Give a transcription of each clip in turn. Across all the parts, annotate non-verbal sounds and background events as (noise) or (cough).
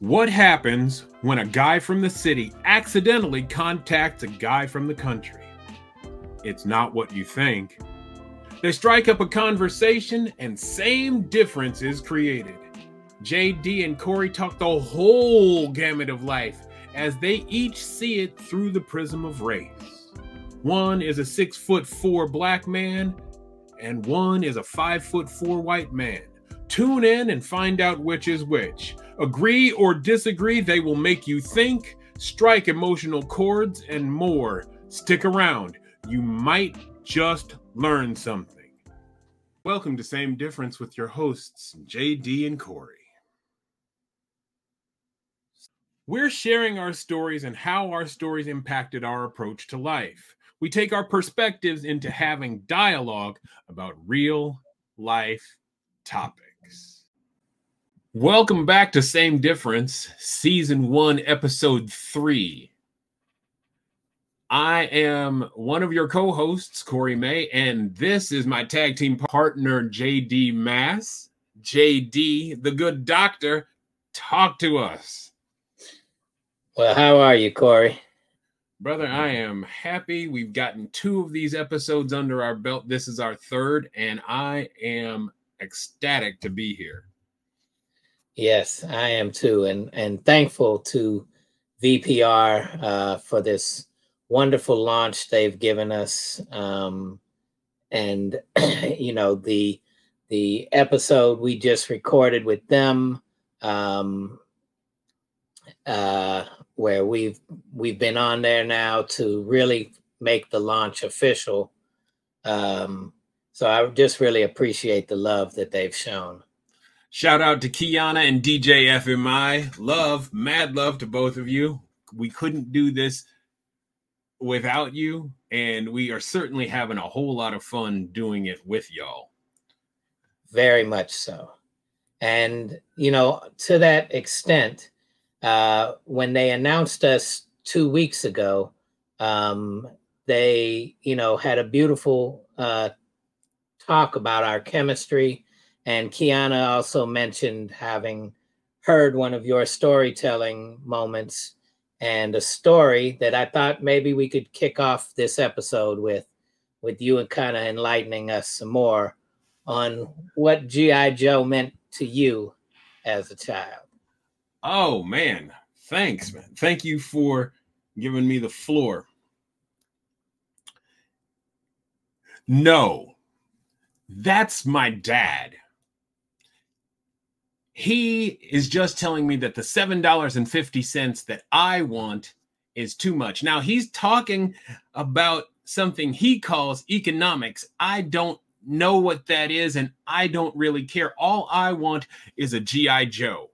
What happens when a guy from the city accidentally contacts a guy from the country? It's not what you think. They strike up a conversation, and same difference is created. JD and Kory talk the whole gamut of life as they each see it through the prism of race. One is a six foot four black man, and one is a five foot four white man. Tune in and find out which is which. Agree or disagree, they will make you think, strike emotional chords, and more. Stick around. You might just learn something. Welcome to Same Difference with your hosts, JD and Kory. We're sharing our stories and how our stories impacted our approach to life. We take our perspectives into having dialogue about real life topics. Welcome back to Same Difference, Season 1, Episode 3. I am one of your co hosts, Kory May, and this is my tag team partner, JD Mass. JD, the good doctor, talk to us. Well, how are you, Kory? Brother, I am happy. We've gotten two of these episodes under our belt. This is our third, and I am ecstatic to be here. Yes, I am too, and and thankful to VPR uh, for this wonderful launch they've given us, um, and (clears throat) you know the the episode we just recorded with them, um, uh, where we've we've been on there now to really make the launch official. Um, so I just really appreciate the love that they've shown. Shout out to Kiana and DJ FMI. Love, mad love to both of you. We couldn't do this without you, and we are certainly having a whole lot of fun doing it with y'all. Very much so. And, you know, to that extent, uh, when they announced us two weeks ago, um, they, you know, had a beautiful uh, talk about our chemistry and Kiana also mentioned having heard one of your storytelling moments and a story that I thought maybe we could kick off this episode with, with you and kind of enlightening us some more on what G.I. Joe meant to you as a child. Oh, man. Thanks, man. Thank you for giving me the floor. No, that's my dad he is just telling me that the $7.50 that I want is too much. Now he's talking about something he calls economics. I don't know what that is and I don't really care. All I want is a GI Joe.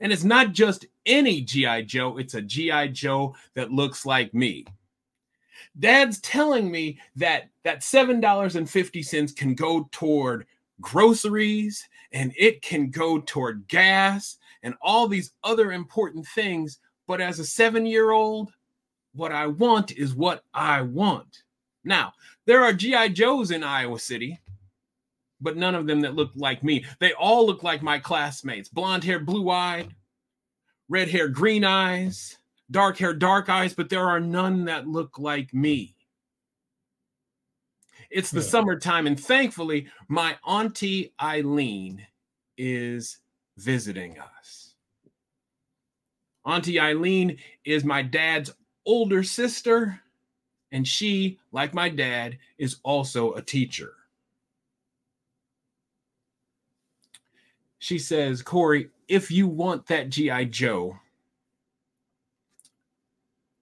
And it's not just any GI Joe, it's a GI Joe that looks like me. Dad's telling me that that $7.50 can go toward groceries and it can go toward gas and all these other important things. But as a seven year old, what I want is what I want. Now, there are G.I. Joes in Iowa City, but none of them that look like me. They all look like my classmates blonde hair, blue eyed, red hair, green eyes, dark hair, dark eyes, but there are none that look like me. It's the yeah. summertime, and thankfully, my auntie Eileen is visiting us. Auntie Eileen is my dad's older sister, and she, like my dad, is also a teacher. She says, Kory, if you want that G.I. Joe,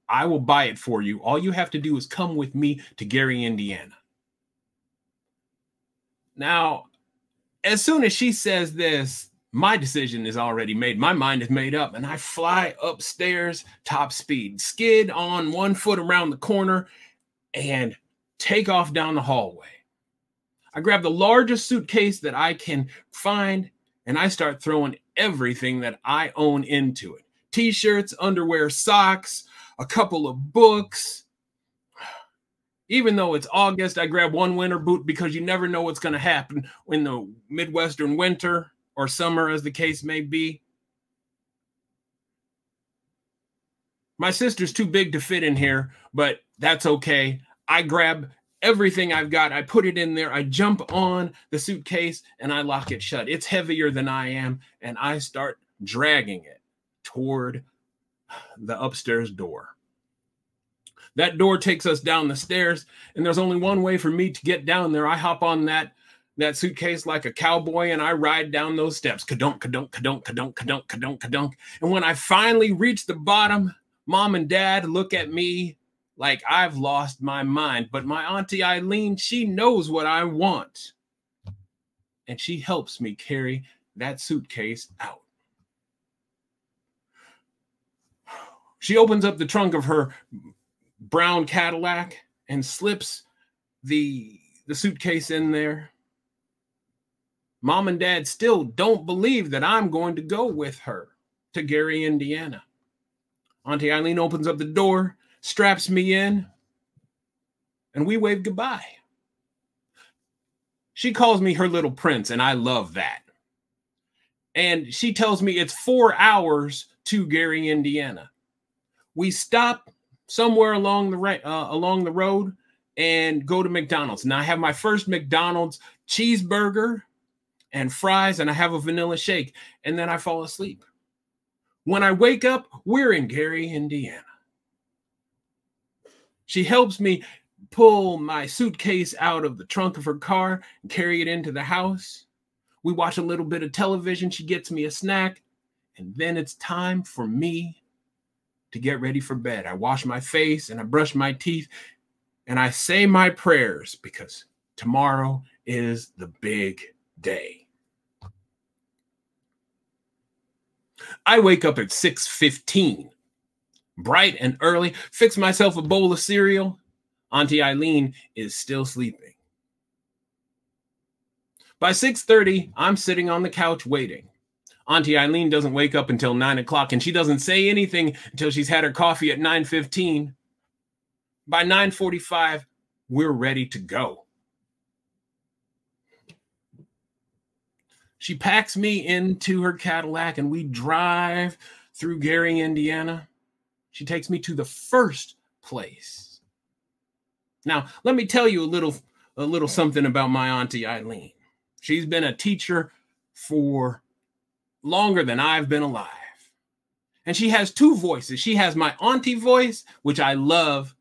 I will buy it for you. All you have to do is come with me to Gary, Indiana. Now, as soon as she says this, my decision is already made. My mind is made up, and I fly upstairs, top speed, skid on one foot around the corner, and take off down the hallway. I grab the largest suitcase that I can find, and I start throwing everything that I own into it t shirts, underwear, socks, a couple of books, even though it's August, I grab one winter boot because you never know what's going to happen in the Midwestern winter or summer, as the case may be. My sister's too big to fit in here, but that's okay. I grab everything I've got, I put it in there, I jump on the suitcase, and I lock it shut. It's heavier than I am, and I start dragging it toward the upstairs door. That door takes us down the stairs, and there's only one way for me to get down there. I hop on that that suitcase like a cowboy and I ride down those steps. Kadunk, kadunk, kadunk, kadunk, kadunk, kadunk, kadunk. And when I finally reach the bottom, mom and dad look at me like I've lost my mind. But my auntie Eileen, she knows what I want. And she helps me carry that suitcase out. She opens up the trunk of her brown Cadillac and slips the the suitcase in there. Mom and dad still don't believe that I'm going to go with her to Gary, Indiana. Auntie Eileen opens up the door, straps me in, and we wave goodbye. She calls me her little prince, and I love that. And she tells me it's four hours to Gary, Indiana. We stop somewhere along the right uh, along the road and go to McDonald's. Now I have my first McDonald's cheeseburger and fries, and I have a vanilla shake, and then I fall asleep. When I wake up, we're in Gary, Indiana. She helps me pull my suitcase out of the trunk of her car and carry it into the house. We watch a little bit of television. She gets me a snack, and then it's time for me to get ready for bed. I wash my face and I brush my teeth and I say my prayers because tomorrow is the big day. I wake up at 6:15, bright and early, fix myself a bowl of cereal. Auntie Eileen is still sleeping. By 6:30, I'm sitting on the couch waiting. Auntie Eileen doesn't wake up until nine o'clock, and she doesn't say anything until she's had her coffee at 9:15. By 9:45, we're ready to go. She packs me into her Cadillac and we drive through Gary, Indiana. She takes me to the first place. Now, let me tell you a little a little something about my auntie Eileen. She's been a teacher for longer than I've been alive. And she has two voices. She has my auntie voice, which I love.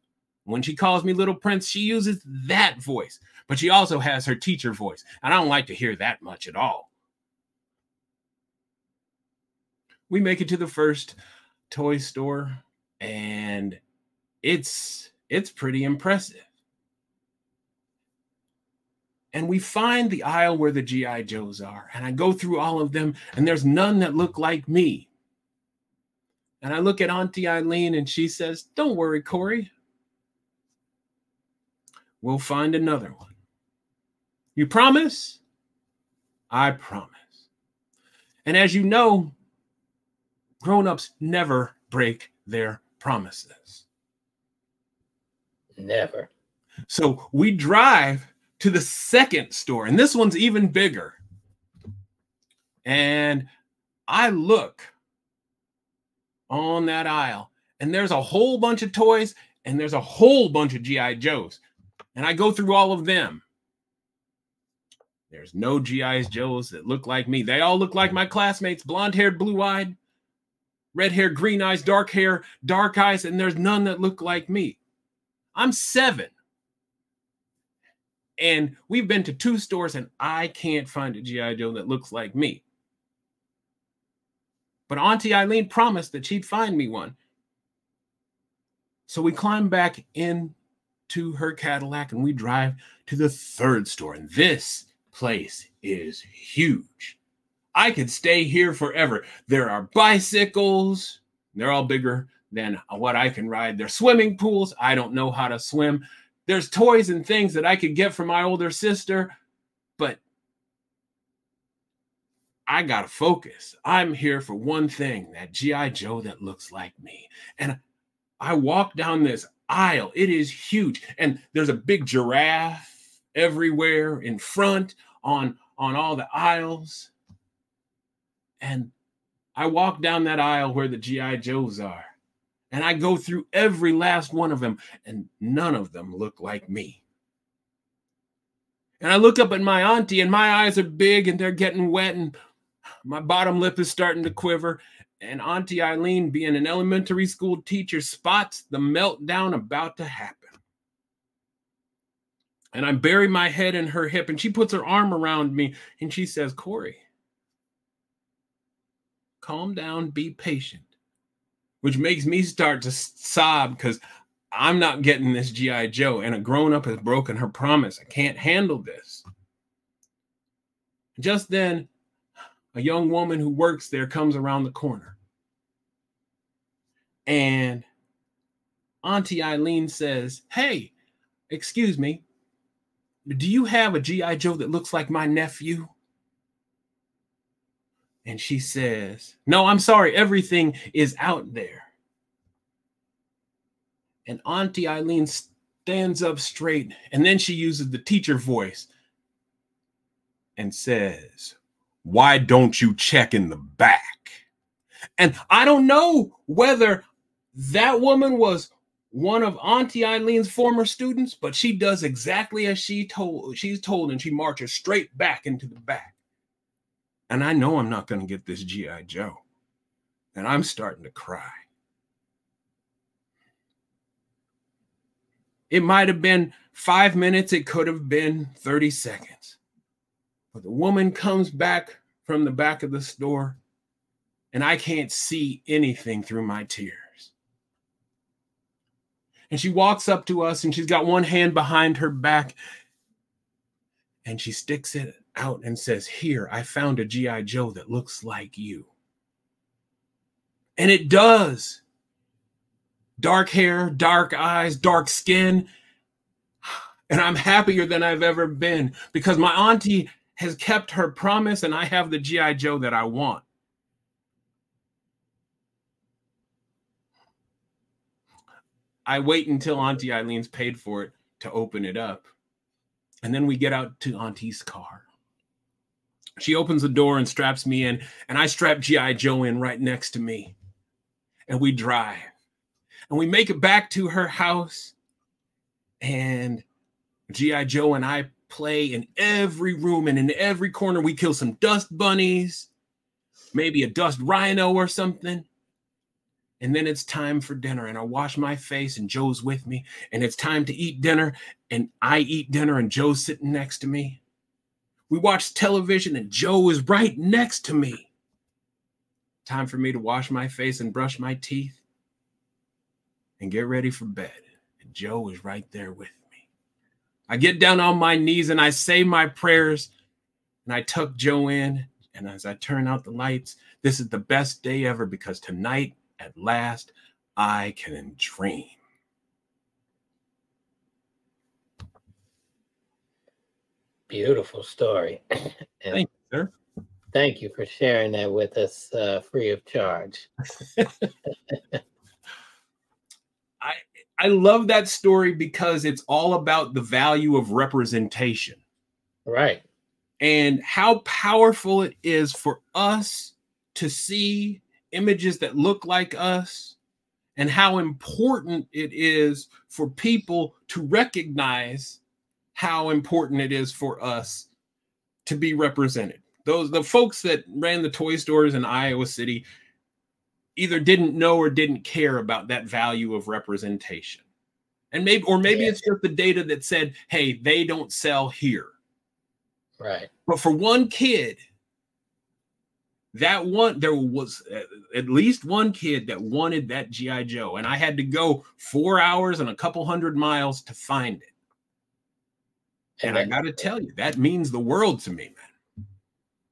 When she calls me Little Prince, she uses that voice. But she also has her teacher voice. And I don't like to hear that much at all. We make it to the first toy store and it's it's pretty impressive. And we find the aisle where the GI Joes are and I go through all of them and there's none that look like me. And I look at Auntie Eileen and she says, "Don't worry, Kory. We'll find another one. You promise?" I promise. And as you know, grown-ups never break their promises. Never. So we drive to the second store, and this one's even bigger. And I look on that aisle, and there's a whole bunch of toys, and there's a whole bunch of G.I. Joes. And I go through all of them. There's no G.I. Joes that look like me. They all look like my classmates, blonde haired, blue eyed red hair, green eyes, dark hair, dark eyes, and there's none that look like me. I'm seven. And we've been to two stores and I can't find a G.I. Joe that looks like me. But Auntie Eileen promised that she'd find me one. So we climb back into her Cadillac and we drive to the third store. And this place is huge. I could stay here forever. There are bicycles, they're all bigger than what I can ride. There's swimming pools. I don't know how to swim. There's toys and things that I could get from my older sister, but I got to focus. I'm here for one thing that G.I. Joe that looks like me. And I walk down this aisle. It is huge. And there's a big giraffe everywhere in front on, on all the aisles. And I walk down that aisle where the GI Joes are, And I go through every last one of them, and none of them look like me. And I look up at my auntie, and my eyes are big and they're getting wet, and my bottom lip is starting to quiver. And Auntie Eileen, being an elementary school teacher, spots the meltdown about to happen. And I bury my head in her hip, and she puts her arm around me and she says, Kory, calm down, be patient, which makes me start to sob because I'm not getting this G.I. Joe, and a grown up has broken her promise. I can't handle this. Just then, a young woman who works there comes around the corner. And Auntie Eileen says, Hey, excuse me, do you have a G.I. Joe that looks like my nephew? And she says, No, I'm sorry, everything is out there. And Auntie Eileen stands up straight, and then she uses the teacher voice and says, Why don't you check in the back? And I don't know whether that woman was one of Auntie Eileen's former students, but she does exactly as she told she's told, and she marches straight back into the back. And I know I'm not going to get this G.I. Joe. And I'm starting to cry. It might have been five minutes, it could have been 30 seconds. But the woman comes back from the back of the store, and I can't see anything through my tears. And she walks up to us, and she's got one hand behind her back, and she sticks it out and says, Here, I found a G.I. Joe that looks like you. And it does dark hair, dark eyes, dark skin. (sighs) And I'm happier than I've ever been because my auntie has kept her promise and I have the G.I. Joe that I want. I wait until Auntie Eileen's paid for it to open it up. And then we get out to Auntie's car. She opens the door and straps me in, and I strap G.I. Joe in right next to me. And we drive. And we make it back to her house. And gi joe and i play in every room and in every corner. We kill some dust bunnies. Maybe a dust rhino or something. And then it's time for dinner. And i wash my face and joe's with me. And it's time to eat dinner. And i eat dinner and joe's sitting next to me we watch television and joe is right next to me time for me to wash my face and brush my teeth and get ready for bed. And Joe is right there with me. I get down on my knees and I say my prayers and I tuck Joe in. And as I turn out the lights, this is the best day ever because tonight, at last, I can dream. Beautiful story. (clears throat) Thank you, sir. Thank you for sharing that with us uh, free of charge. (laughs) I love that story because it's all about the value of representation. Right. And how powerful it is for us to see images that look like us and how important it is for people to recognize how important it is for us to be represented. Those the folks that ran the toy stores in Iowa City either didn't know or didn't care about that value of representation. And maybe or maybe yeah. it's just the data that said, "Hey, they don't sell here." Right. But for one kid, that one there was uh, at least one kid that wanted that GI Joe and I had to go 4 hours and a couple hundred miles to find it. And, and I got to tell you, that means the world to me, man.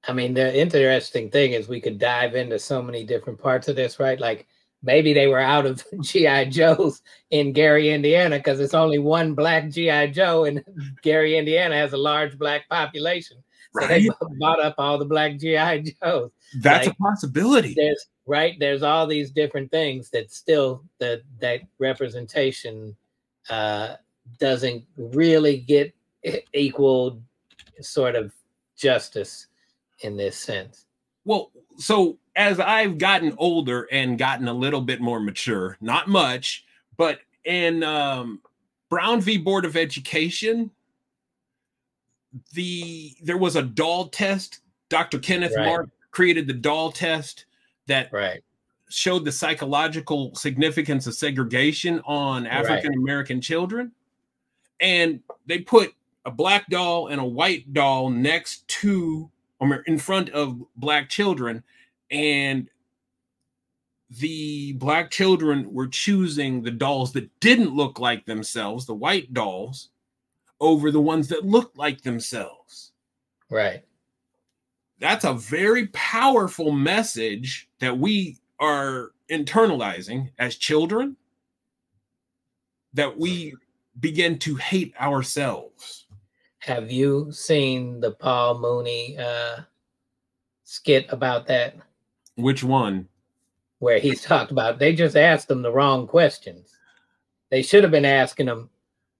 I mean, the interesting thing is we could dive into so many different parts of this, right? Like maybe they were out of (laughs) GI Joes in Gary, Indiana, because it's only one black GI Joe, and (laughs) Gary, Indiana has a large black population. So right. they bought up all the black GI Joes. That's like, a possibility. There's right. There's all these different things that still that that representation uh, doesn't really get (laughs) equal sort of justice in this sense. Well, so as I've gotten older and gotten a little bit more mature, not much, but in um, Brown v. Board of Education, the there was a doll test. Dr. Kenneth right. Clark created the doll test that right. showed the psychological significance of segregation on African American right. children. And they put a black doll and a white doll next to or in front of black children and the black children were choosing the dolls that didn't look like themselves, the white dolls, over the ones that looked like themselves. Right. That's a very powerful message that we are internalizing as children that we begin to hate ourselves. Have you seen the Paul Mooney uh, skit about that? Which one? Where he's (laughs) talked about they just asked them the wrong questions. They should have been asking them,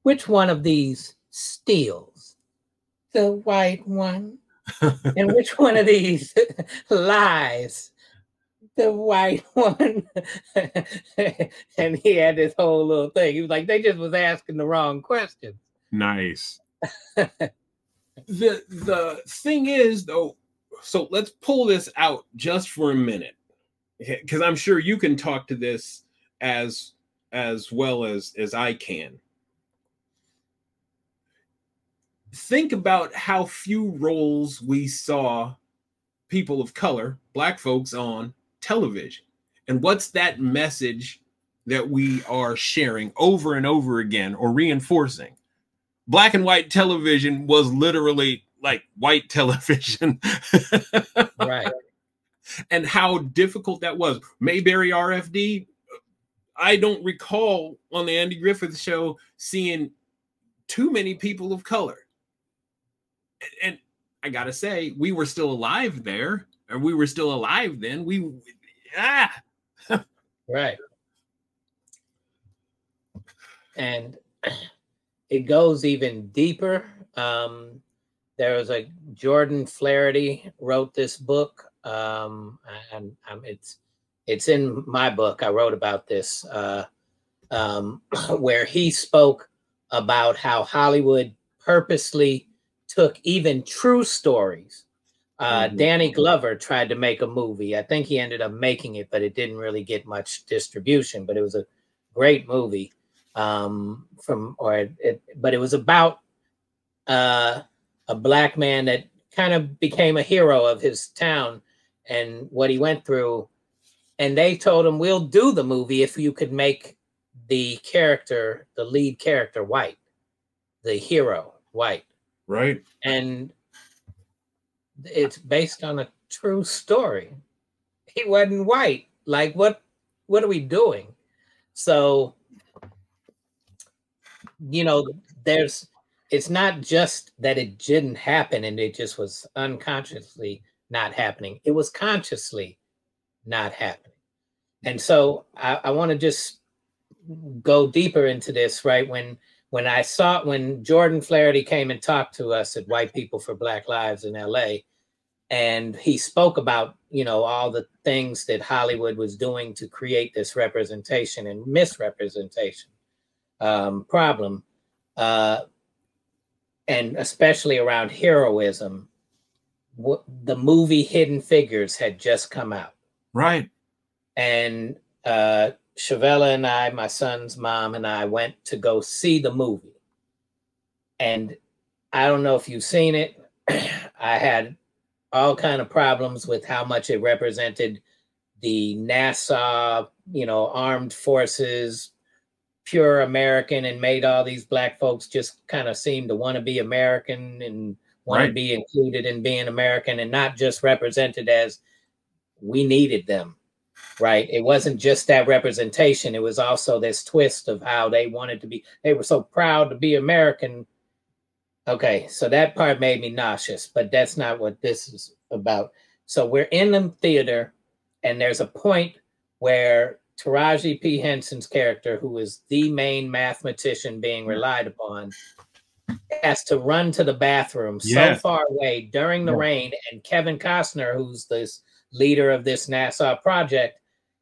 which one of these steals? The white one. (laughs) and which one of these (laughs) lies? The white one. and he had this whole little thing. He was like, they just was asking the wrong questions. Nice. (laughs) the the thing is though, so let's pull this out just for a minute because i'm sure you can talk to this as as well as as i can. Think about how few roles we saw people of color black folks on television and what's that message that we are sharing over and over again or reinforcing black and white television was literally like white (laughs) television. right. And how difficult that was. Mayberry RFD, I don't recall on the Andy Griffith show seeing too many people of color. And I got to say, we were still alive there, and we were still alive then. We, ah. (laughs) right. And it goes even deeper. Um, there was a Jordan Flaherty wrote this book, um, and um, it's it's in my book. I wrote about this, uh, um, (coughs) where he spoke about how Hollywood purposely took even true stories. Uh, mm-hmm. Danny Glover tried to make a movie. I think he ended up making it, but it didn't really get much distribution. But it was a great movie um, from, or it, it, but it was about uh, a black man that kind of became a hero of his town and what he went through. And they told him, We'll do the movie if you could make the character, the lead character, white, the hero, white. Right. And it's based on a true story. He wasn't white. Like what what are we doing? So you know, there's it's not just that it didn't happen and it just was unconsciously not happening. It was consciously not happening. And so I, I want to just go deeper into this, right? When when I saw when Jordan Flaherty came and talked to us at White People for Black Lives in LA, and he spoke about you know all the things that Hollywood was doing to create this representation and misrepresentation um, problem. Uh, and especially around heroism, the movie Hidden Figures had just come out. Right. And uh, Shavella and I, my son's mom and I went to go see the movie. And I don't know if you've seen it. (clears throat) I had all kind of problems with how much it represented the NASA, you know, armed forces pure American and made all these black folks just kind of seem to want to be American and want right. to be included in being American and not just represented as we needed them. Right. It wasn't just that representation. It was also this twist of how they wanted to be. They were so proud to be American. Okay. So that part made me nauseous, but that's not what this is about. So we're in the theater and there's a point where Taraji P. Henson's character, who is the main mathematician being mm-hmm. relied upon, has to run to the bathroom yeah. so far away during the rain. And Kevin Costner, who's this leader of this NASA project,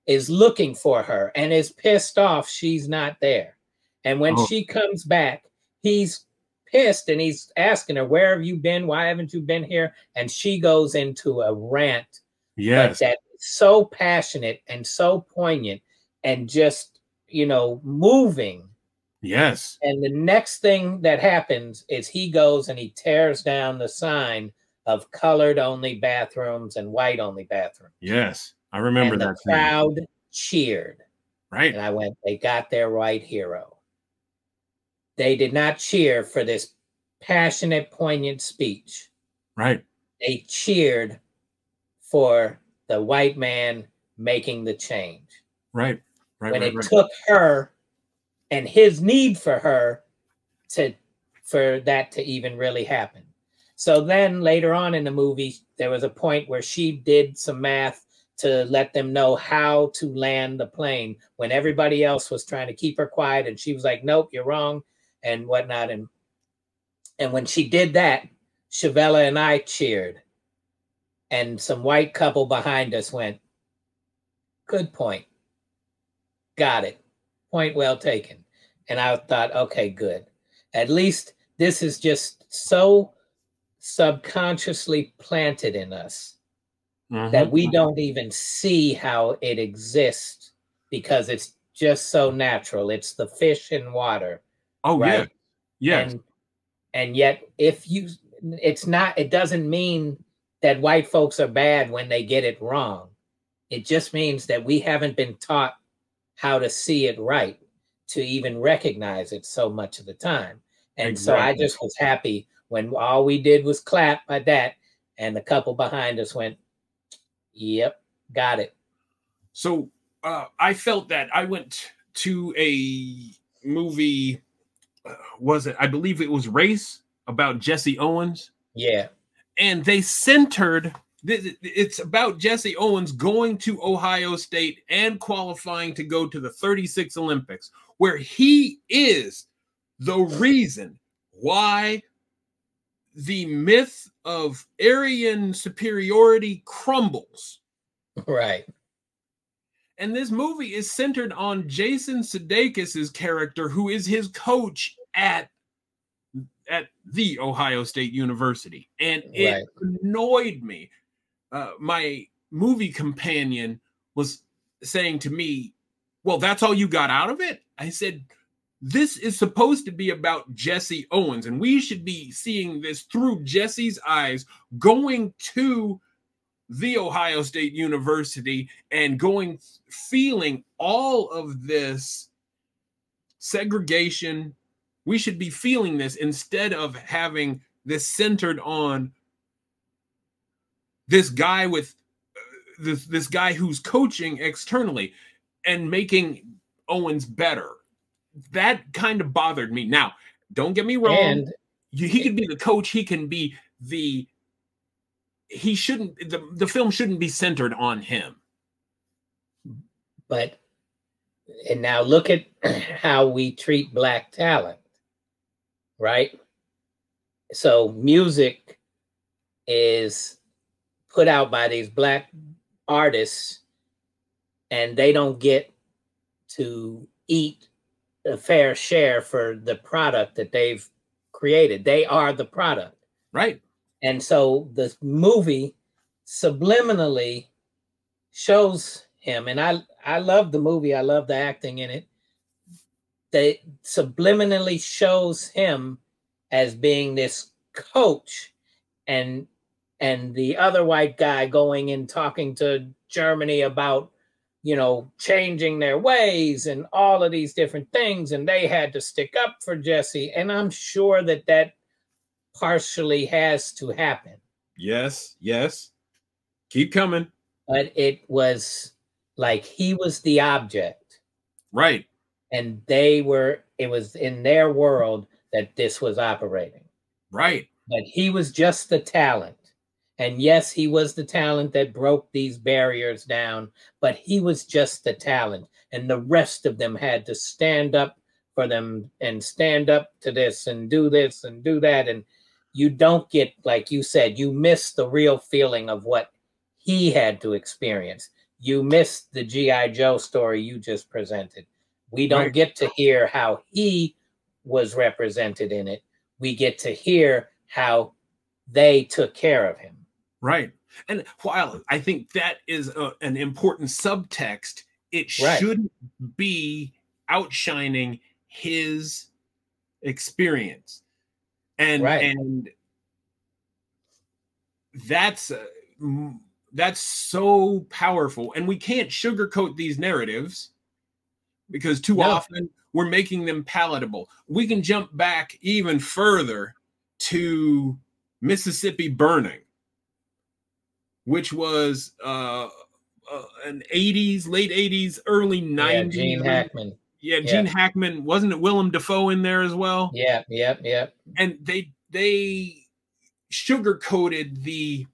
is looking for her and is pissed off she's not there. And when oh. she comes back, he's pissed and he's asking her, Where have you been? Why haven't you been here? And she goes into a rant. Yes. That so passionate and so poignant and just, you know, moving. Yes. And the next thing that happens is he goes and he tears down the sign of colored only bathrooms and white only bathrooms. Yes. I remember and that. The crowd cheered. Right. And I went, they got their right hero. They did not cheer for this passionate, poignant speech. Right. They cheered for the white man making the change. Right. Right. When right, it right. took her and his need for her to for that to even really happen. So then later on in the movie, there was a point where she did some math to let them know how to land the plane when everybody else was trying to keep her quiet and she was like, Nope, you're wrong, and whatnot. And and when she did that, Shavella and I cheered. And some white couple behind us went, Good point. Got it. Point well taken. And I thought, okay, good. At least this is just so subconsciously planted in us mm-hmm. that we don't even see how it exists because it's just so natural. It's the fish in water. Oh right? yeah, yeah. And, and yet, if you, it's not. It doesn't mean that white folks are bad when they get it wrong. It just means that we haven't been taught how to see it right to even recognize it so much of the time. And exactly. so I just was happy when all we did was clap at that, and the couple behind us went, Yep, got it. So uh, I felt that I went to a movie. Uh, was it? I believe it was Race about Jesse Owens. Yeah, and they centered. It's about Jesse Owens going to Ohio State and qualifying to go to the 36 Olympics, where he is the reason why the myth of Aryan superiority crumbles. Right. And this movie is centered on Jason Sudeikis's character, who is his coach at at the Ohio State University, and it right. annoyed me. Uh, my movie companion was saying to me, "Well, that's all you got out of it." I said, this is supposed to be about Jesse Owens, and we should be seeing this through Jesse's eyes, going to the Ohio State University and going, feeling all of this segregation. We should be feeling this instead of having this centered on this guy with uh, this this guy who's coaching externally and making Owens better that kind of bothered me. Now, don't get me wrong. And, he could be the coach. He can be the. He shouldn't. The, the film shouldn't be centered on him. But, and now look at (clears throat) how we treat black talent, right? So music is put out by these black artists, and they don't get to eat a fair share for the product that they've created. They are the product. Right. And so the movie subliminally shows him and I I love the movie. I love the acting in it. They subliminally shows him as being this coach and and the other white guy going and talking to Germany about you know, changing their ways and all of these different things. And they had to stick up for Jesse. And I'm sure that that partially has to happen. Yes, yes. Keep coming. But it was like he was the object. Right. And they were, it was in their world that this was operating. Right. But he was just the talent. And yes, he was the talent that broke these barriers down, but he was just the talent. And the rest of them had to stand up for them and stand up to this and do this and do that. And you don't get, like you said, you miss the real feeling of what he had to experience. You miss the G.I. Joe story you just presented. We don't right. get to hear how he was represented in it. We get to hear how they took care of him. Right. And while I think that is a, an important subtext, it right. shouldn't be outshining his experience. And right. and that's uh, that's so powerful and we can't sugarcoat these narratives because too no. often we're making them palatable. We can jump back even further to Mississippi Burning, which was uh, uh, an 80s, late 80s, early 90s. Yeah, Gene Hackman. Yeah, Gene. Hackman. Wasn't it Willem Dafoe in there as well? Yeah, yep, yep. And they they sugarcoated the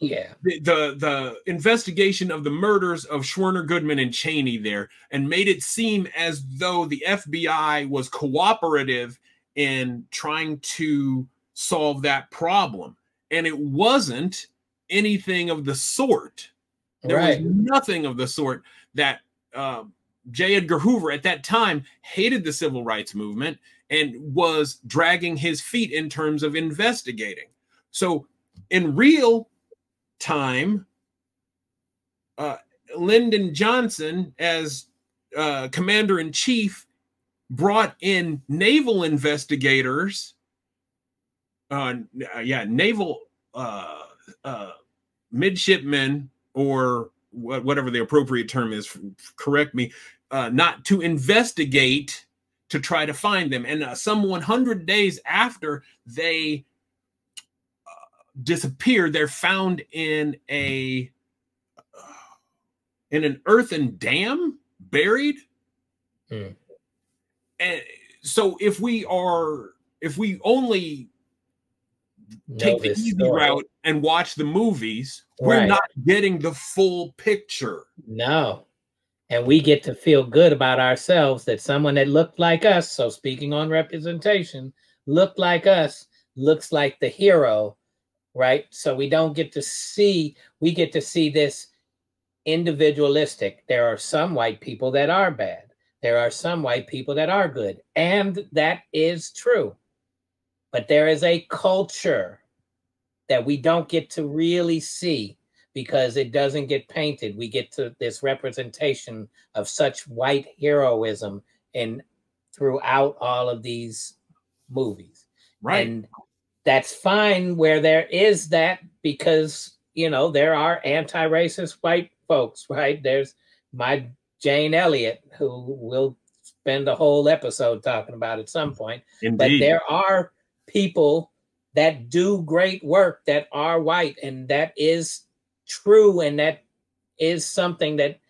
yeah the, the, the investigation of the murders of Schwerner Goodman and Chaney there and made it seem as though the FBI was cooperative in trying to solve that problem and it wasn't anything of the sort there right. was nothing of the sort that uh, J. Edgar Hoover at that time hated the civil rights movement and was dragging his feet in terms of investigating. So, in real time, uh, Lyndon Johnson, as uh, commander in chief, brought in naval investigators. Uh, yeah, naval uh, uh, midshipmen, or whatever the appropriate term is, correct me, uh, not to investigate to try to find them. And uh, some 100 days after they uh, disappear, they're found in a uh, in an earthen dam, buried. Hmm. And so, if we are, if we only take the easy story. route and watch the movies, we're not getting the full picture. No, and we get to feel good about ourselves that someone that looked like us so speaking on representation looked like us looks like the hero right? So we don't get to see we get to see this individualistic. There are some white people that are bad. There are some white people that are good. And that is true but there is a culture that we don't get to really see because it doesn't get painted. We get to this representation of such white heroism and throughout all of these movies. Right. And that's fine where there is that because you know there are anti-racist white folks, (laughs) right? There's my Jane Elliott, who we'll spend a whole episode talking about at some point. Indeed. But there are people that do great work that are white, and that is true and that is something that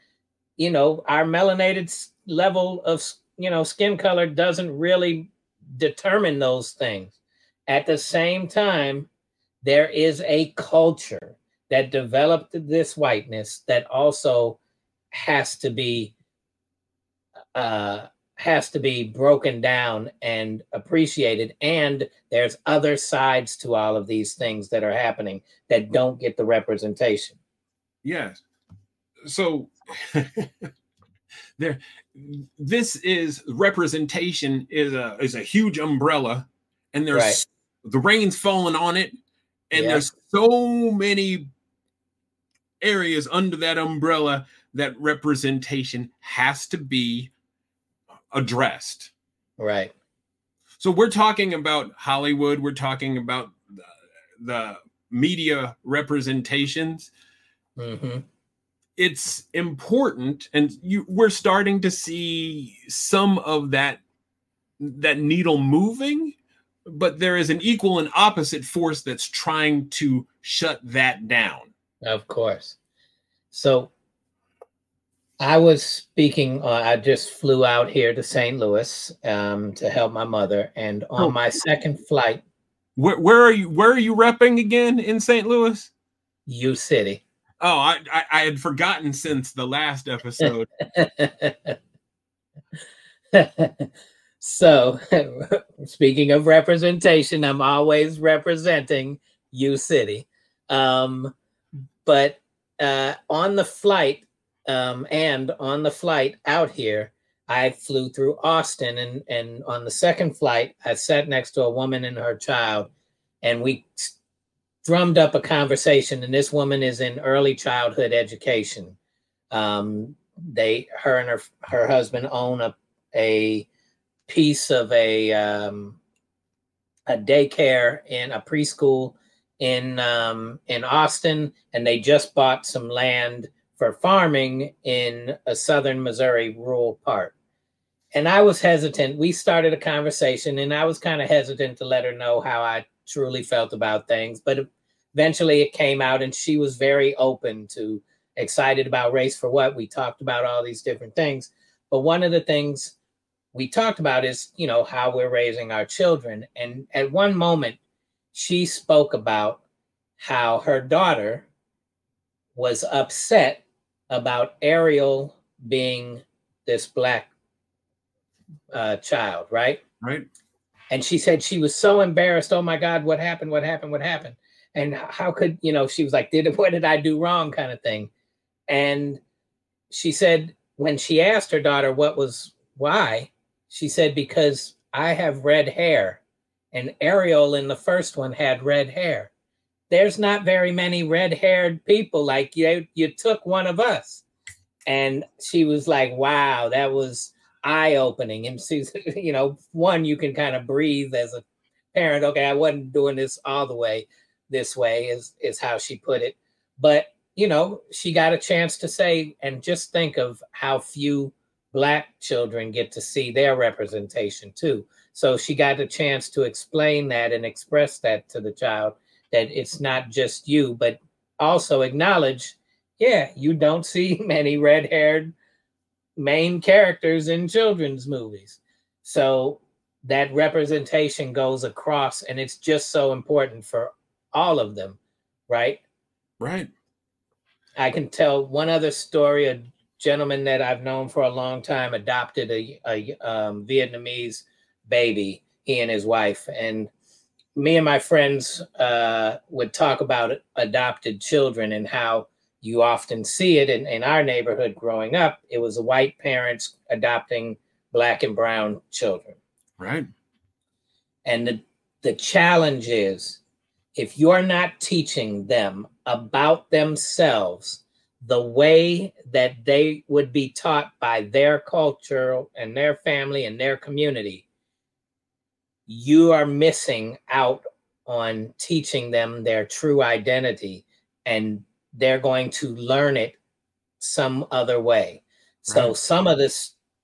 you know our melanated level of you know skin color doesn't really determine those things. At the same time there is a culture that developed this whiteness that also has to be uh has to be broken down and appreciated and there's other sides to all of these things that are happening that don't get the representation yes so (laughs) there this is representation is a is a huge umbrella and there's right. the rain's falling on it and yeah. there's so many areas under that umbrella that representation has to be addressed. Right. So we're talking about Hollywood, we're talking about the, the media representations. Mm-hmm. It's important, and you we're starting to see some of that that needle moving, but there is an equal and opposite force that's trying to shut that down. Of course. So I was speaking. Uh, I just flew out here to St. Louis um, to help my mother, and on oh. my second flight. Where, where are you? Where are you repping again in St. Louis? U City. Oh, I, I, I had forgotten since the last episode. (laughs) so, (laughs) speaking of representation, I'm always representing U City. Um, but uh, on the flight, um, and on the flight out here, I flew through Austin, and and on the second flight, I sat next to a woman and her child, and we drummed up a conversation. And this woman is in early childhood education. Um, they, her and her her husband own a a piece of a um, a daycare in a preschool in um, in Austin, and they just bought some land for farming in a southern Missouri rural part. And I was hesitant. We started a conversation, and I was kind of hesitant to let her know how I truly felt about things. But eventually, it came out, and she was very open to excited about race for what. We talked about all these different things. But one of the things we talked about is, you know, how we're raising our children. And at one moment, she spoke about how her daughter was upset about Ariel being this black uh, child, right? Right. And she said she was so embarrassed. Oh my God, what happened? What happened? What happened? And how could you know? She was like, "Did (laughs) what did I do wrong?" kind of thing. And she said when she asked her daughter what was why, she said because I have red hair, and Ariel in the first one had red hair there's not very many red-haired people like you you took one of us. And she was like wow that was eye-opening. And she's (laughs) you know one you can kind of breathe as a parent okay i wasn't doing this all the way this way is is how she put it. But you know she got a chance to say and just think of how few black children get to see their representation too. So she got a chance to explain that and express that to the child that it's not just you, but also acknowledge, yeah, you don't (laughs) see many red haired main characters in children's movies. So that representation goes across, and it's just so important for all of them, right? Right. I can tell one other story. A gentleman that I've known for a long time adopted a, a um, Vietnamese baby, he and his wife, and me and my friends uh, would talk about adopted children and how you often see it in, in our neighborhood growing up. It was white parents adopting black and brown children. Right. And the, the challenge is if you're not teaching them about themselves the way that they would be taught by their culture and their family and their community, you are missing out on teaching them their true identity and they're going to learn it some other way. So right. some of the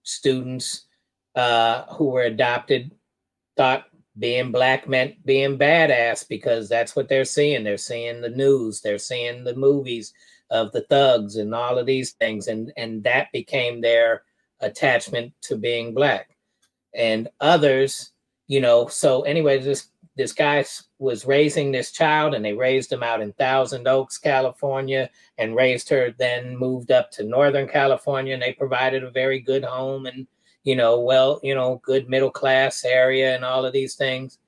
students uh, who were adopted thought being black meant being badass because that's what they're seeing. They're seeing the news, they're seeing the movies of the thugs and all of these things, and and that became their attachment to being black. And others you know so anyway this this guy was raising this child and they raised him out in thousand oaks california and raised her then moved up to northern california and they provided a very good home and you know well you know good middle class area and all of these things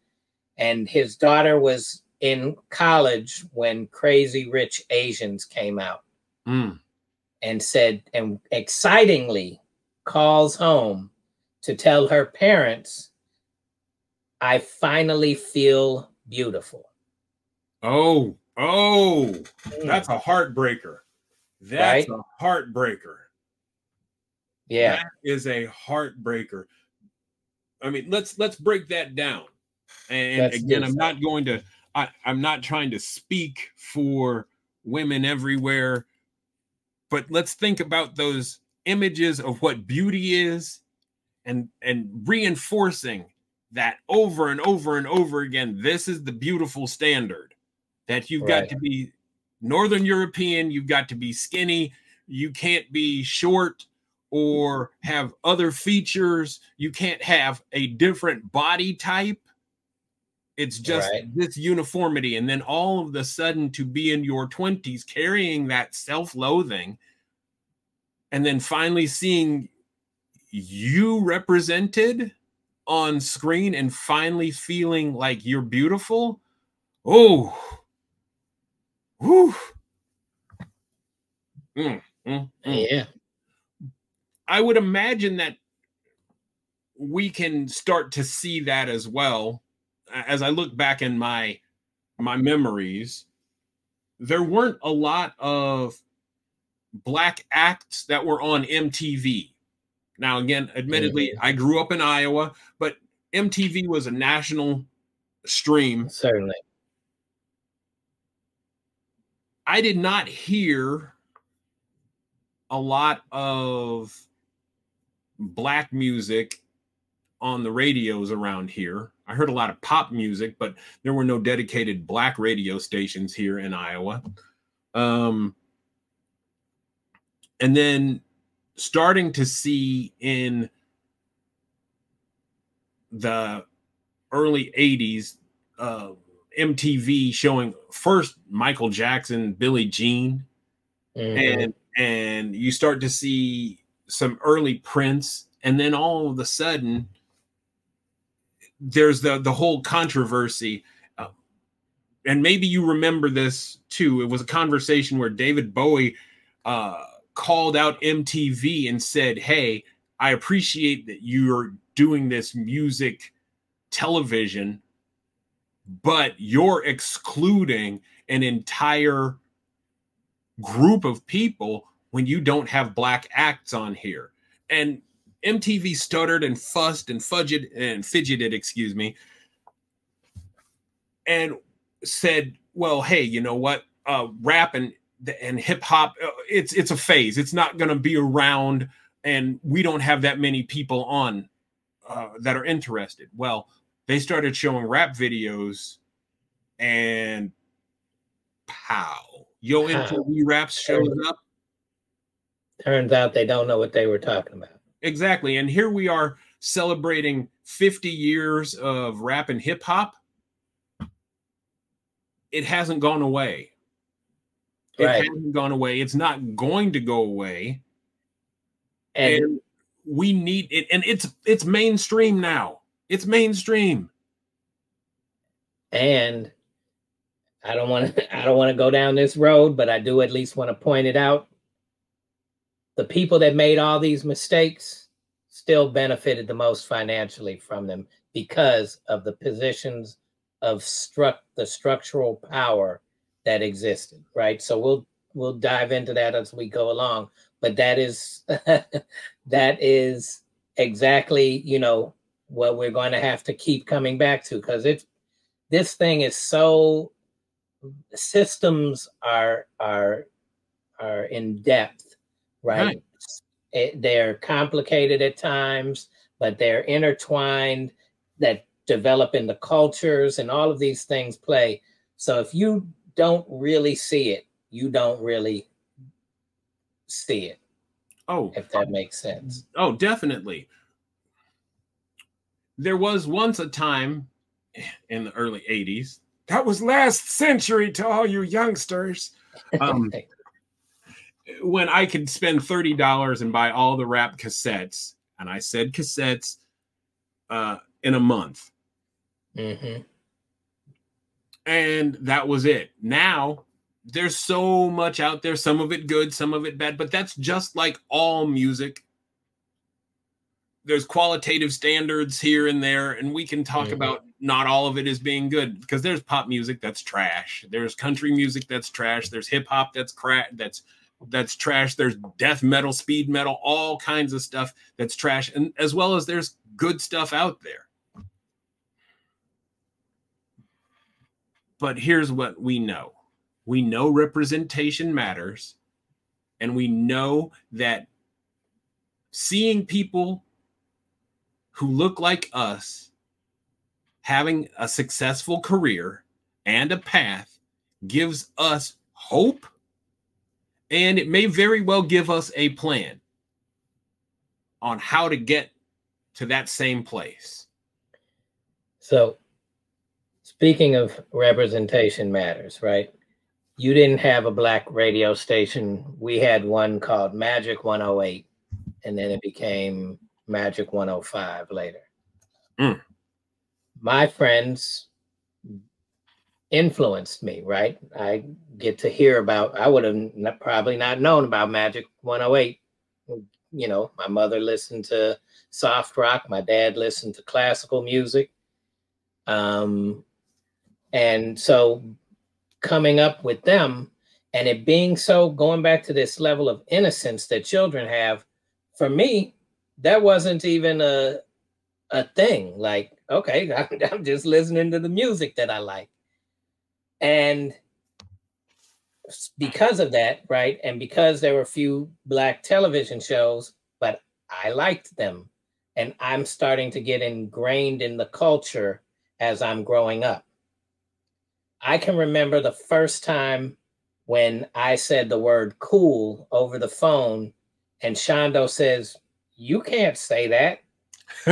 and his daughter was in college when crazy rich asians came out mm. and said and excitingly calls home to tell her parents I finally feel beautiful. Oh, oh, mm. that's a heartbreaker. That's right? a heartbreaker. Yeah. That is a heartbreaker. I mean, let's let's break that down. And that's again, I'm not going to I, I'm not trying to speak for women everywhere, but let's think about those images of what beauty is and and reinforcing that over and over and over again. This is the beautiful standard that you've right. got to be Northern European, you've got to be skinny, you can't be short or have other features, you can't have a different body type. It's just right. this uniformity. And then all of the sudden to be in your 20s carrying that self loathing and then finally seeing you represented on screen and finally feeling like you're beautiful, oh, Whew. Mm, mm, mm. Yeah. I would imagine that we can start to see that as well. As I look back in my my memories, there weren't a lot of black acts that were on MTV. Now, again, admittedly, Mhm. I grew up in Iowa, but MTV was a national stream. Certainly. I did not hear a lot of black music on the radios around here. I heard a lot of pop music, but there were no dedicated black radio stations here in Iowa. Um, and then starting to see in the early 80s uh, MTV showing first Michael Jackson, Billie Jean, Mhm. and and you start to see some early Prince, and then all of a sudden there's the the whole controversy. uh, and maybe you remember this too. It was a conversation where David Bowie uh, called out MTV and said, "Hey, I appreciate that you're doing this music television, but you're excluding an entire group of people when you don't have black acts on here." And MTV stuttered and fussed and fudged and fidgeted, excuse me, and said, "Well, hey, you know what? Uh, rap and and hip hop, uh, it's it's a phase. It's not going to be around, and we don't have that many people on uh, that are interested." Well, they started showing rap videos, and pow, Yo. MTV Raps shows up. Turns out they don't know what they were talking about. Exactly. And here we are celebrating 50 years of rap and hip hop. It hasn't gone away. It Right. hasn't gone away. It's not going to go away. And And we need it. And it's it's mainstream now. It's mainstream. and I don't want to (laughs) I don't want to go down this road, but I do at least want to point it out. The people that made all these mistakes still benefited the most financially from them because of the positions of struck the structural power that existed, right? So we'll we'll dive into that as we go along, but that is (laughs) that is exactly, you know, what we're going to have to keep coming back to because it's this thing is so systems are are are in depth right, Right. It- they're complicated at times but they're intertwined that develop in the cultures and all of these things play so if you don't really see it you don't really see it Oh, if that makes sense oh, definitely. There was once a time in the early 80s. That was last century to all you youngsters. (laughs) Um, when I could spend $30 and buy all the rap cassettes, and I said cassettes uh, in a month. hmm And that was it. Now there's so much out there, some of it good, some of it bad, but that's just like all music. There's qualitative standards here and there, and we can talk Mhm. about not all of it as being good because there's pop music that's trash. There's country music that's trash. There's hip hop that's crap. That's that's trash. There's death metal, speed metal, all kinds of stuff that's trash, and as well as there's good stuff out there. But here's what we know we know representation matters, and we know that seeing people who look like us having a successful career and a path gives us hope, and it may very well give us a plan on how to get to that same place. So, speaking of representation matters, right? You didn't have a black radio station. We had one called Magic 108, and then it became Magic 105 later. Mm. My friends influenced me, right? I get to hear about, I would have probably not known about Magic 108. You know, my mother listened to soft rock, my dad listened to classical music. Um, and so coming up with them and it being so going back to this level of innocence that children have, for me, that wasn't even a a thing. Like, okay, (laughs) I'm just listening to the music that I like. And because of that, right? And because there were few black television shows, but I liked them. And I'm starting to get ingrained in the culture as I'm growing up. I can remember the first time when I said the word cool over the phone, and Shondo says, You can't say that.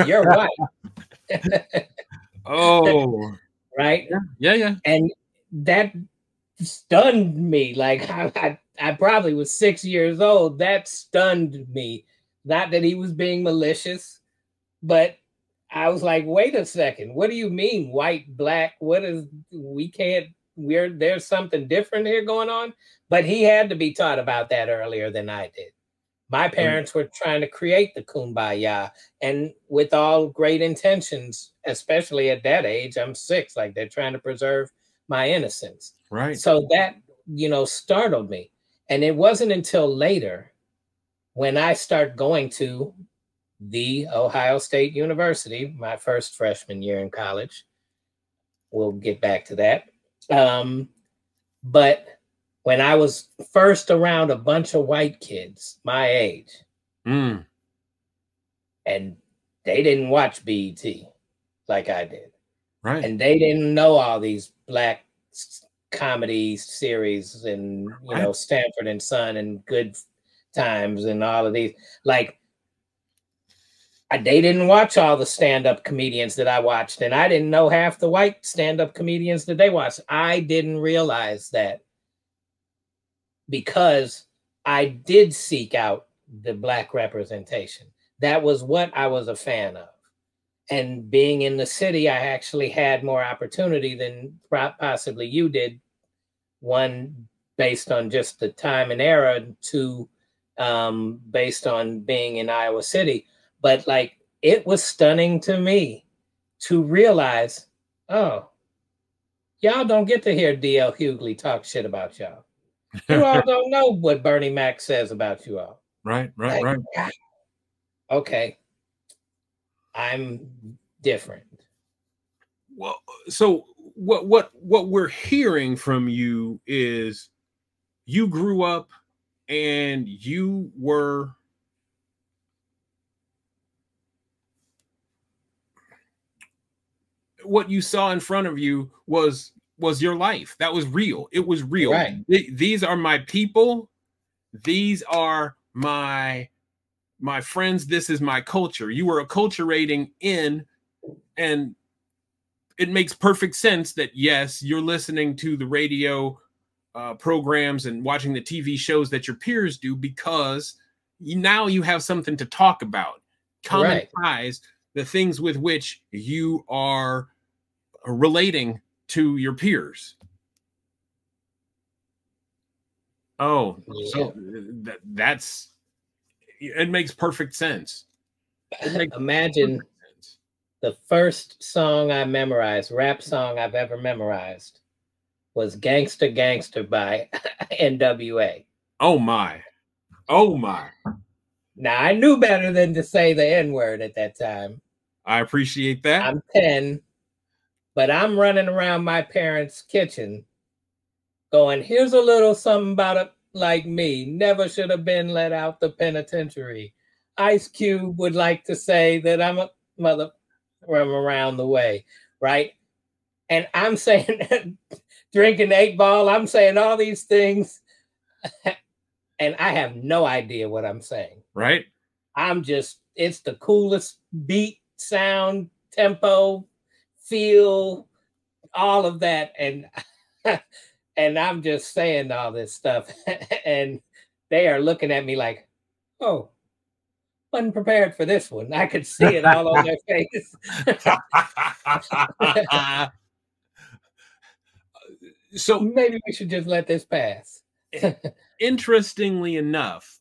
You're (laughs) white. oh. (laughs) right? Yeah, yeah. And that stunned me. Like I, I, I probably was six years old. That stunned me. Not that he was being malicious, but I was like, wait a second. What do you mean white, black? What is we can't we're there's something different here going on? But he had to be taught about that earlier than I did. My parents were trying to create the kumbaya and with all great intentions, especially at that age, I'm six, like they're trying to preserve my innocence. Right. So that, you know, startled me. And it wasn't until later when I start going to the Ohio State University, my first freshman year in college. We'll get back to that. Um, but when I was first around a bunch of white kids my age, mm. and they didn't watch BET like I did. Right. And they didn't know all these black comedy series and you right. know Sanford and Son and Good Times and all of these. Like they didn't watch all the stand-up comedians that I watched, and I didn't know half the white stand-up comedians that they watched. I didn't realize that because I did seek out the black representation. That was what I was a fan of and being in the city, I actually had more opportunity than possibly you did. One based on just the time and era, two um, based on being in Iowa City. But like it was stunning to me to realize, oh, y'all don't get to hear DL Hughley talk shit about y'all. You all (laughs) don't know what Bernie Mac says about you all. Right, right, like, right. Okay. I'm different. Well, so what what what we're hearing from you is you grew up and you were what you saw in front of you was was your life that was real it was real right. these are my people these are my my friends, this is my culture. You were acculturating in, and it makes perfect sense that yes, you're listening to the radio uh, programs and watching the TV shows that your peers do because you, now you have something to talk about. Common ties, the things with which you are relating to your peers. Oh, so that, that's it makes perfect sense. Makes Imagine perfect sense. the first song I memorized, rap song I've ever memorized, was "Gangsta Gangsta" by (laughs) N.W.A. Oh my, oh my! Now I knew better than to say the N word at that time. I appreciate that. I'm ten, but I'm running around my parents' kitchen, going, "Here's a little something about a like me never should have been let out the penitentiary. Ice Cube would like to say that I'm a mother from around the way, right? And I'm (laughs) saying drinking eight ball, I'm saying all these things, (laughs) and I have no idea what I'm saying. Right. I'm just, it's the coolest beat, sound, tempo, feel, all of that. And (laughs) and I'm just saying all this stuff, (laughs) and they are looking at me like, "Oh, wasn't prepared for this one." I could see it all on their (laughs) face. so maybe we should just let this pass. interestingly enough,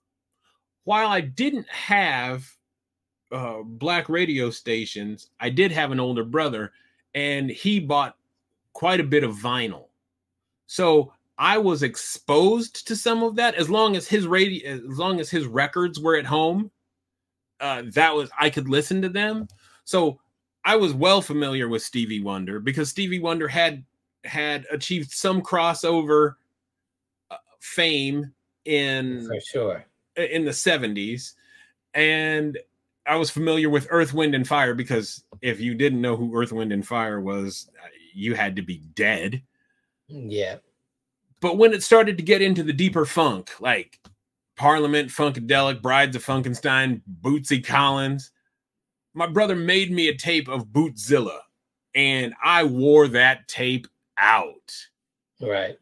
while I didn't have uh, black radio stations, I did have an older brother, and he bought quite a bit of vinyl. So I was exposed to some of that as long as his radio, as long as his records were at home. Uh, that was I could listen to them. So I was well familiar with Stevie Wonder because Stevie Wonder had had achieved some crossover uh, fame in for sure in the 70s and I was familiar with Earth Wind and Fire because if you didn't know who Earth Wind and Fire was you had to be dead yeah but when it started to get into the deeper funk like Parliament Funkadelic Brides of Funkenstein Bootsy Collins my brother made me a tape of Bootzilla and I wore that tape out. Right.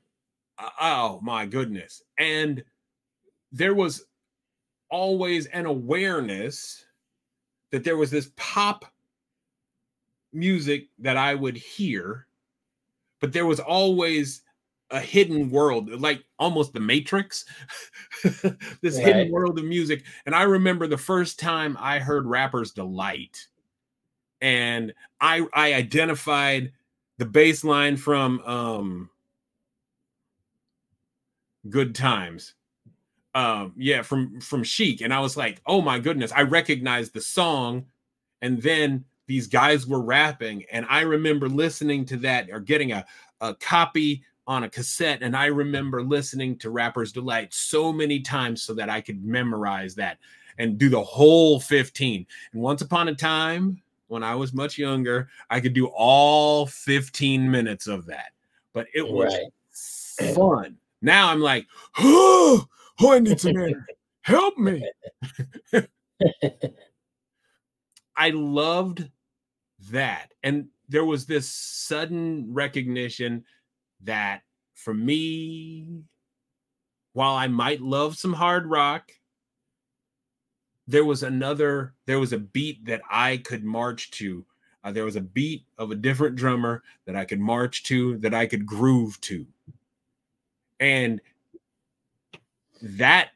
Uh, oh my goodness. And there was always an awareness that there was this pop music that I would hear, but there was always a hidden world, like almost the Matrix, (laughs) this right. hidden world of music. And I remember the first time I heard Rapper's Delight, and I I identified the bass line from um Good Times. Um, yeah, from from Chic, and I was like, oh my goodness, I recognized the song, and then these guys were rapping, and I remember listening to that or getting a a copy on a cassette, and I remember listening to Rapper's Delight so many times so that I could memorize that and do the whole 15. And once upon a time, when I was much younger, I could do all 15 minutes of that. But it was right. fun. Now I'm like, oh, oh I need some air. Help me. (laughs) (laughs) I loved that. And there was this sudden recognition that for me, while I might love some hard rock, there was another there was a beat that i could march to uh, there was a beat of a different drummer that i could march to that i could groove to and that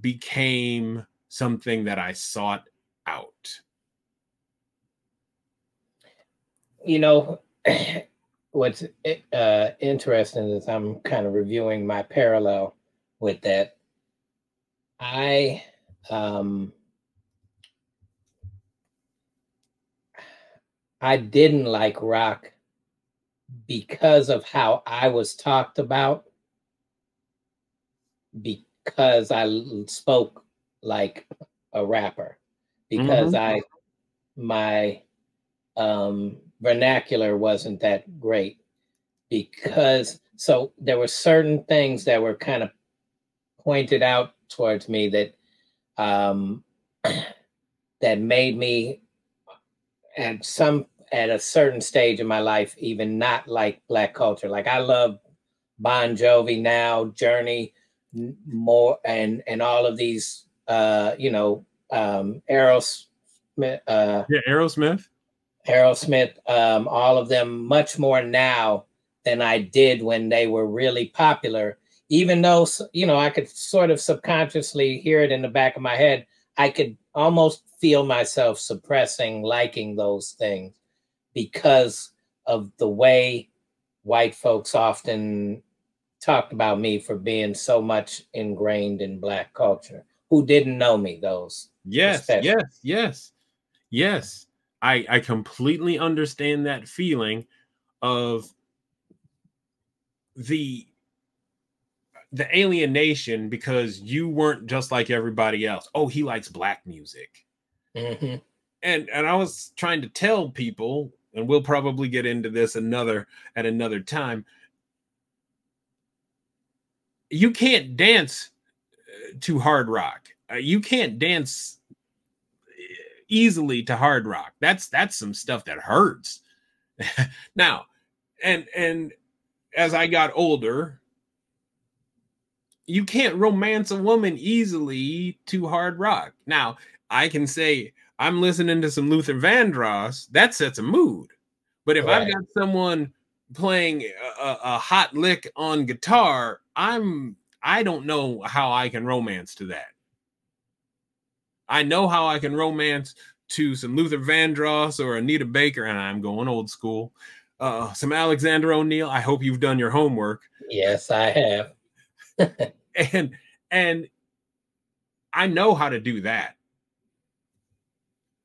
became something that i sought out you know (clears throat) what's uh, interesting is i'm kind of reviewing my parallel with that i um I didn't like rock because of how I was talked about, because I spoke like a rapper, because mm-hmm. I my um, vernacular wasn't that great, because so there were certain things that were kind of pointed out towards me that um, (clears throat) that made me at some at a certain stage in my life even not like black culture. Like i love bon jovi now journey more and and all of these uh you know um aerosmith uh yeah aerosmith aerosmith um all of them much more now than i did when they were really popular. Even though you know i could sort of subconsciously hear it in the back of my head i could almost feel myself suppressing liking those things because of the way white folks often talked about me for being so much ingrained in black culture. Who didn't know me those yes especially. yes yes yes i i completely understand that feeling of the the alienation because you weren't just like everybody else. Oh, he likes black music. Mm-hmm. And and I was trying to tell people, and we'll probably get into this another at another time. You can't dance uh, to hard rock. Uh, you can't dance easily to hard rock. That's that's some stuff that hurts. (laughs) now, and and as I got older, you can't romance a woman easily to hard rock. Now, I can say I'm listening to some Luther Vandross, that sets a mood. But if right. I've got someone playing a, a hot lick on guitar, I'm I don't know how I can romance to that. I know how I can romance to some Luther Vandross or Anita Baker, and I'm going old school. Uh, some Alexander O'Neal. I hope you've done your homework. Yes, I have. (laughs) and and I know how to do that.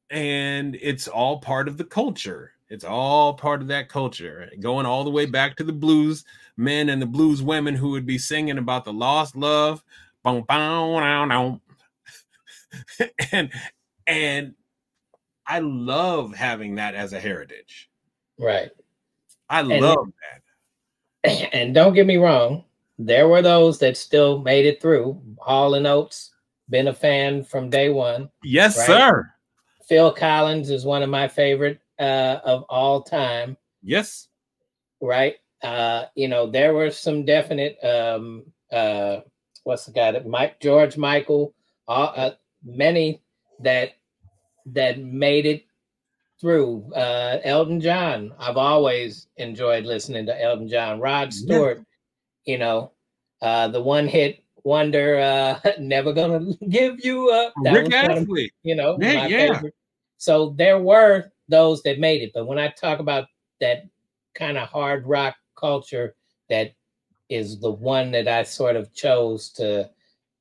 And it's all part of the culture. It's all part of that culture, going all the way back to the blues men and the blues women who would be singing about the lost love. (laughs) and and I love having that as a heritage. Right. I and, love that. (clears throat) And don't get me wrong, there were those that still made it through. Hall and Oates, been a fan from day one. Yes, right? sir. Phil Collins is one of my favorite uh, of all time. Yes. Right. Uh, you know, there were some definite um uh what's the guy that Mike George Michael, uh, uh many that that made it through. Uh Elton John. I've always enjoyed listening to Elton John. Rod Stewart, yeah. you know, uh the one hit wonder uh (laughs) never gonna give you up. That Rick Astley. Of, you know, yeah, yeah. Favorite. So there were those that made it. But when I talk about that kind of hard rock culture that is the one that I sort of chose to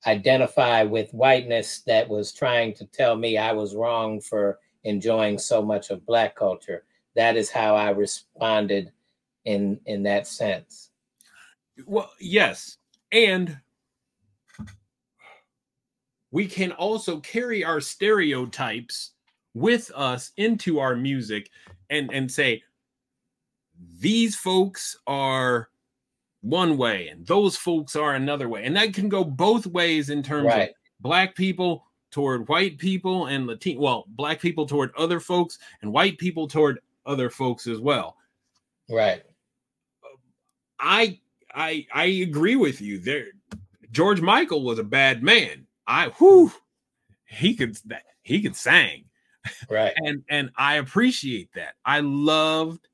identify with whiteness that was trying to tell me I was wrong for enjoying so much of black culture. That is how I responded in in that sense. Well, yes. And we can also carry our stereotypes with us into our music and and say these folks are one way and those folks are another way. And that can go both ways in terms right. of black people toward white people and Latin well, black people toward other folks and white people toward other folks as well. Right. I I I agree with you. There George Michael was a bad man. I whoo he could he could sing. Right. and and I appreciate that. I loved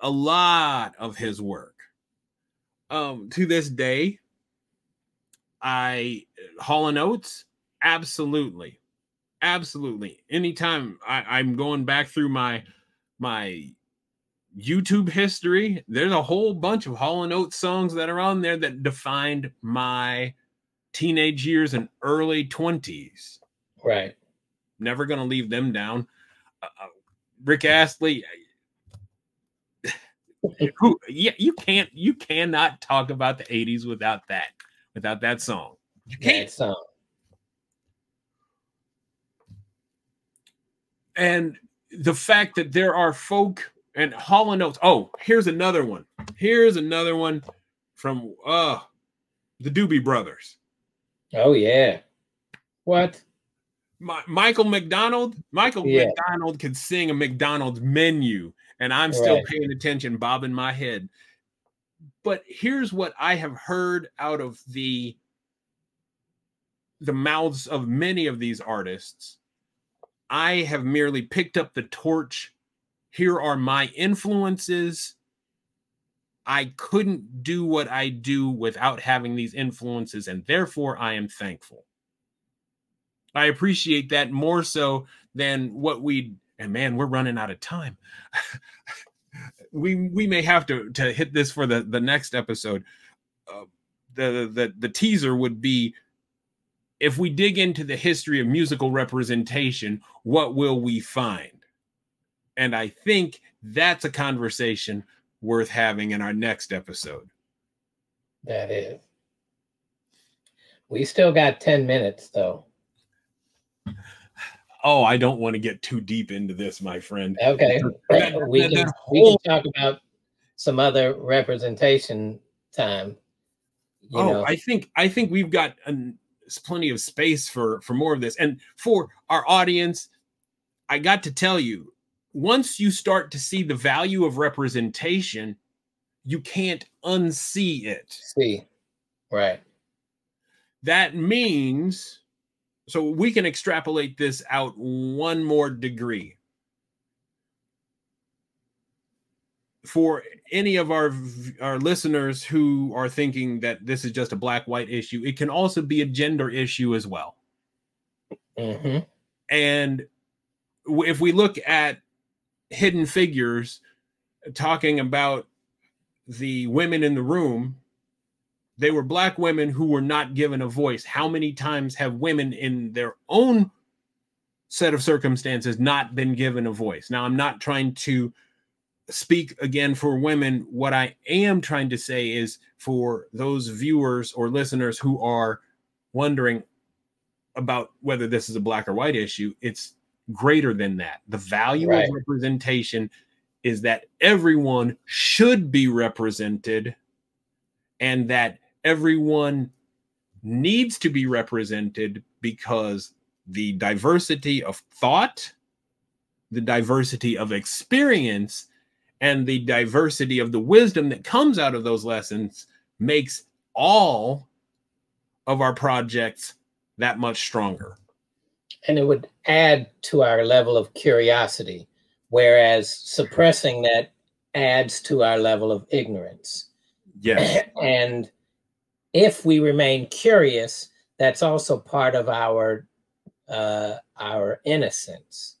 a lot of his work. Um, to this day, I Hall and Oates, absolutely, absolutely. Anytime I, I'm going back through my my YouTube history, there's a whole bunch of Hall and Oates songs that are on there that defined my teenage years and early 20s. Right. Never going to leave them down. Uh, uh Rick Astley, who yeah you can't you cannot talk about the 80s without that without that song you can't that song and the fact that there are folk and Hall and Oates. Oh, here's another one. Here's another one from uh the Doobie Brothers. Oh yeah. What? My, Michael McDonald. Michael yeah. McDonald could sing a McDonald's menu and I'm still right. paying attention, bobbing my head. But here's what I have heard out of the the mouths of many of these artists. I have merely picked up the torch. Here are my influences. I couldn't do what I do without having these influences, and therefore I am thankful. I appreciate that more so than what we and man, we're running out of time. we we may have to to hit this for the the next episode. Uh, the the the teaser would be if we dig into the history of musical representation, what will we find? And I think that's a conversation worth having in our next episode. That is. We still got 10 minutes though oh, I don't want to get too deep into this, my friend. Okay, (laughs) that, we, that, can, that whole... we can talk about some other representation time. oh, know. I think I think we've got an, plenty of space for for more of this, and for our audience, I got to tell you, once you start to see the value of representation, you can't unsee it. See, right. That means so we can extrapolate this out one more degree. for any of our our listeners who are thinking that this is just a black white issue, it can also be a gender issue as well. Mm-hmm. And if we look at hidden figures talking about the women in the room, they were black women who were not given a voice. How many times have women in their own set of circumstances not been given a voice? Now, I'm not trying to speak again for women. What I am trying to say is for those viewers or listeners who are wondering about whether this is a black or white issue, it's greater than that. The value right. of representation is that everyone should be represented and that everyone needs to be represented because the diversity of thought, the diversity of experience, and the diversity of the wisdom that comes out of those lessons makes all of our projects that much stronger. And it would add to our level of curiosity, whereas suppressing that adds to our level of ignorance. Yes. (clears throat) and if we remain curious, that's also part of our uh, our innocence,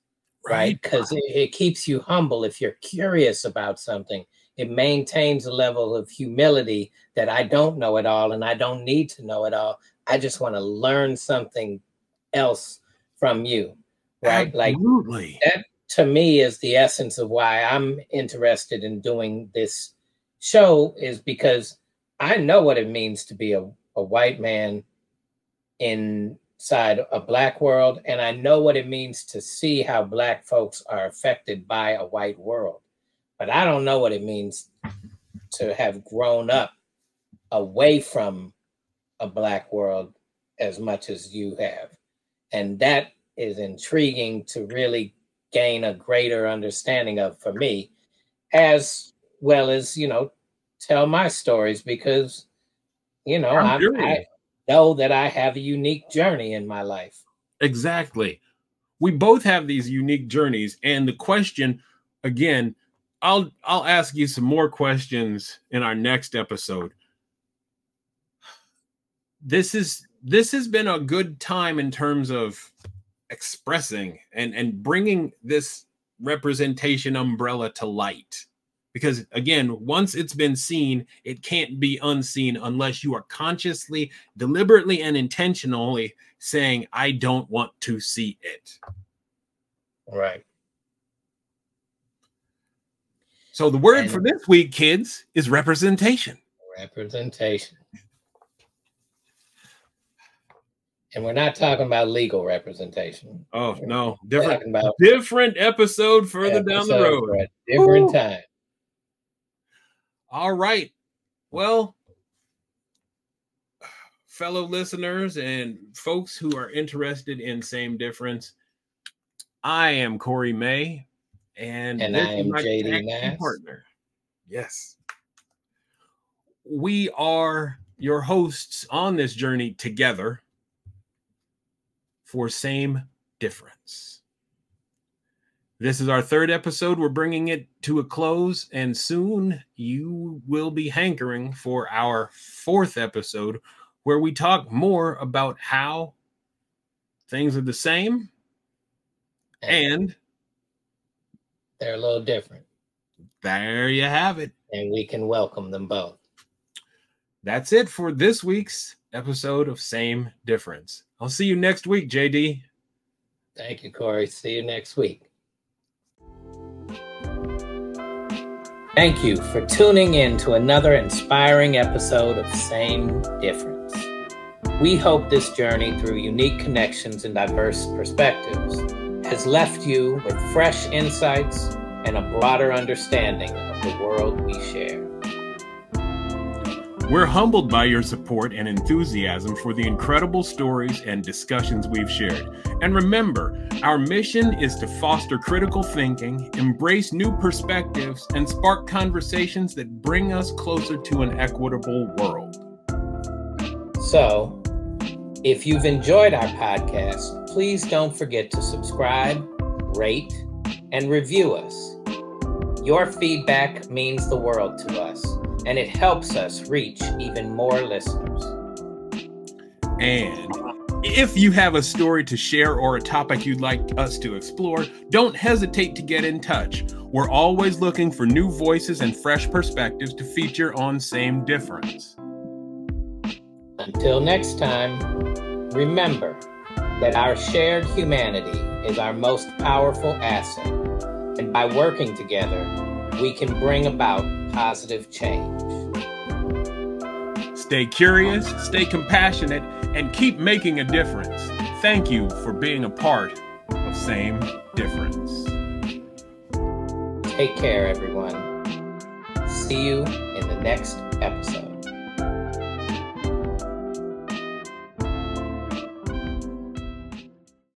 right? Because right? it, it keeps you humble if you're curious about something. It maintains a level of humility that I don't know it all and I don't need to know it all. I just want to learn something else from you, right? Absolutely. Like that to me is the essence of why I'm interested in doing this show is because I know what it means to be a, a white man inside a black world, and I know what it means to see how black folks are affected by a white world. But I don't know what it means to have grown up away from a black world as much as you have. And that is intriguing to really gain a greater understanding of for me, as well as, you know, tell my stories because, you know, I know that I have a unique journey in my life. Exactly. We both have these unique journeys. And the question, again, I'll I'll ask you some more questions in our next episode. This is this has been a good time in terms of expressing and and bringing this representation umbrella to light because again once it's been seen it can't be unseen unless you are consciously deliberately and intentionally saying i don't want to see it right so the word and for this week kids is representation representation and we're not talking about legal representation. Oh no, different about different episode further episode down the road. different Ooh. time. All right. Well, fellow listeners and folks who are interested in same difference, I am Kory May, and, and I am JD Nass. partner. Yes, we are your hosts on this journey together for same difference. This is our third episode. We're bringing it to a close, and soon you will be hankering for our fourth episode where we talk more about how things are the same and they're a little different. There you have it. And we can welcome them both. That's it for this week's episode of Same Difference. I'll see you next week, JD. Thank you, Kory. See you next week. Thank you for tuning in to another inspiring episode of Same Difference. We hope this journey through unique connections and diverse perspectives has left you with fresh insights and a broader understanding of the world we share. We're humbled by your support and enthusiasm for the incredible stories and discussions we've shared. And remember, our mission is to foster critical thinking, embrace new perspectives, and spark conversations that bring us closer to an equitable world. So, if you've enjoyed our podcast, please don't forget to subscribe, rate, and review us. Your feedback means the world to us, and it helps us reach even more listeners. And if you have a story to share or a topic you'd like us to explore, don't hesitate to get in touch. We're always looking for new voices and fresh perspectives to feature on Same Difference. Until next time, remember that our shared humanity is our most powerful asset, and by working together, we can bring about positive change. Stay curious, stay compassionate, and keep making a difference. Thank you for being a part of Same Difference. Take care, everyone. See you in the next episode.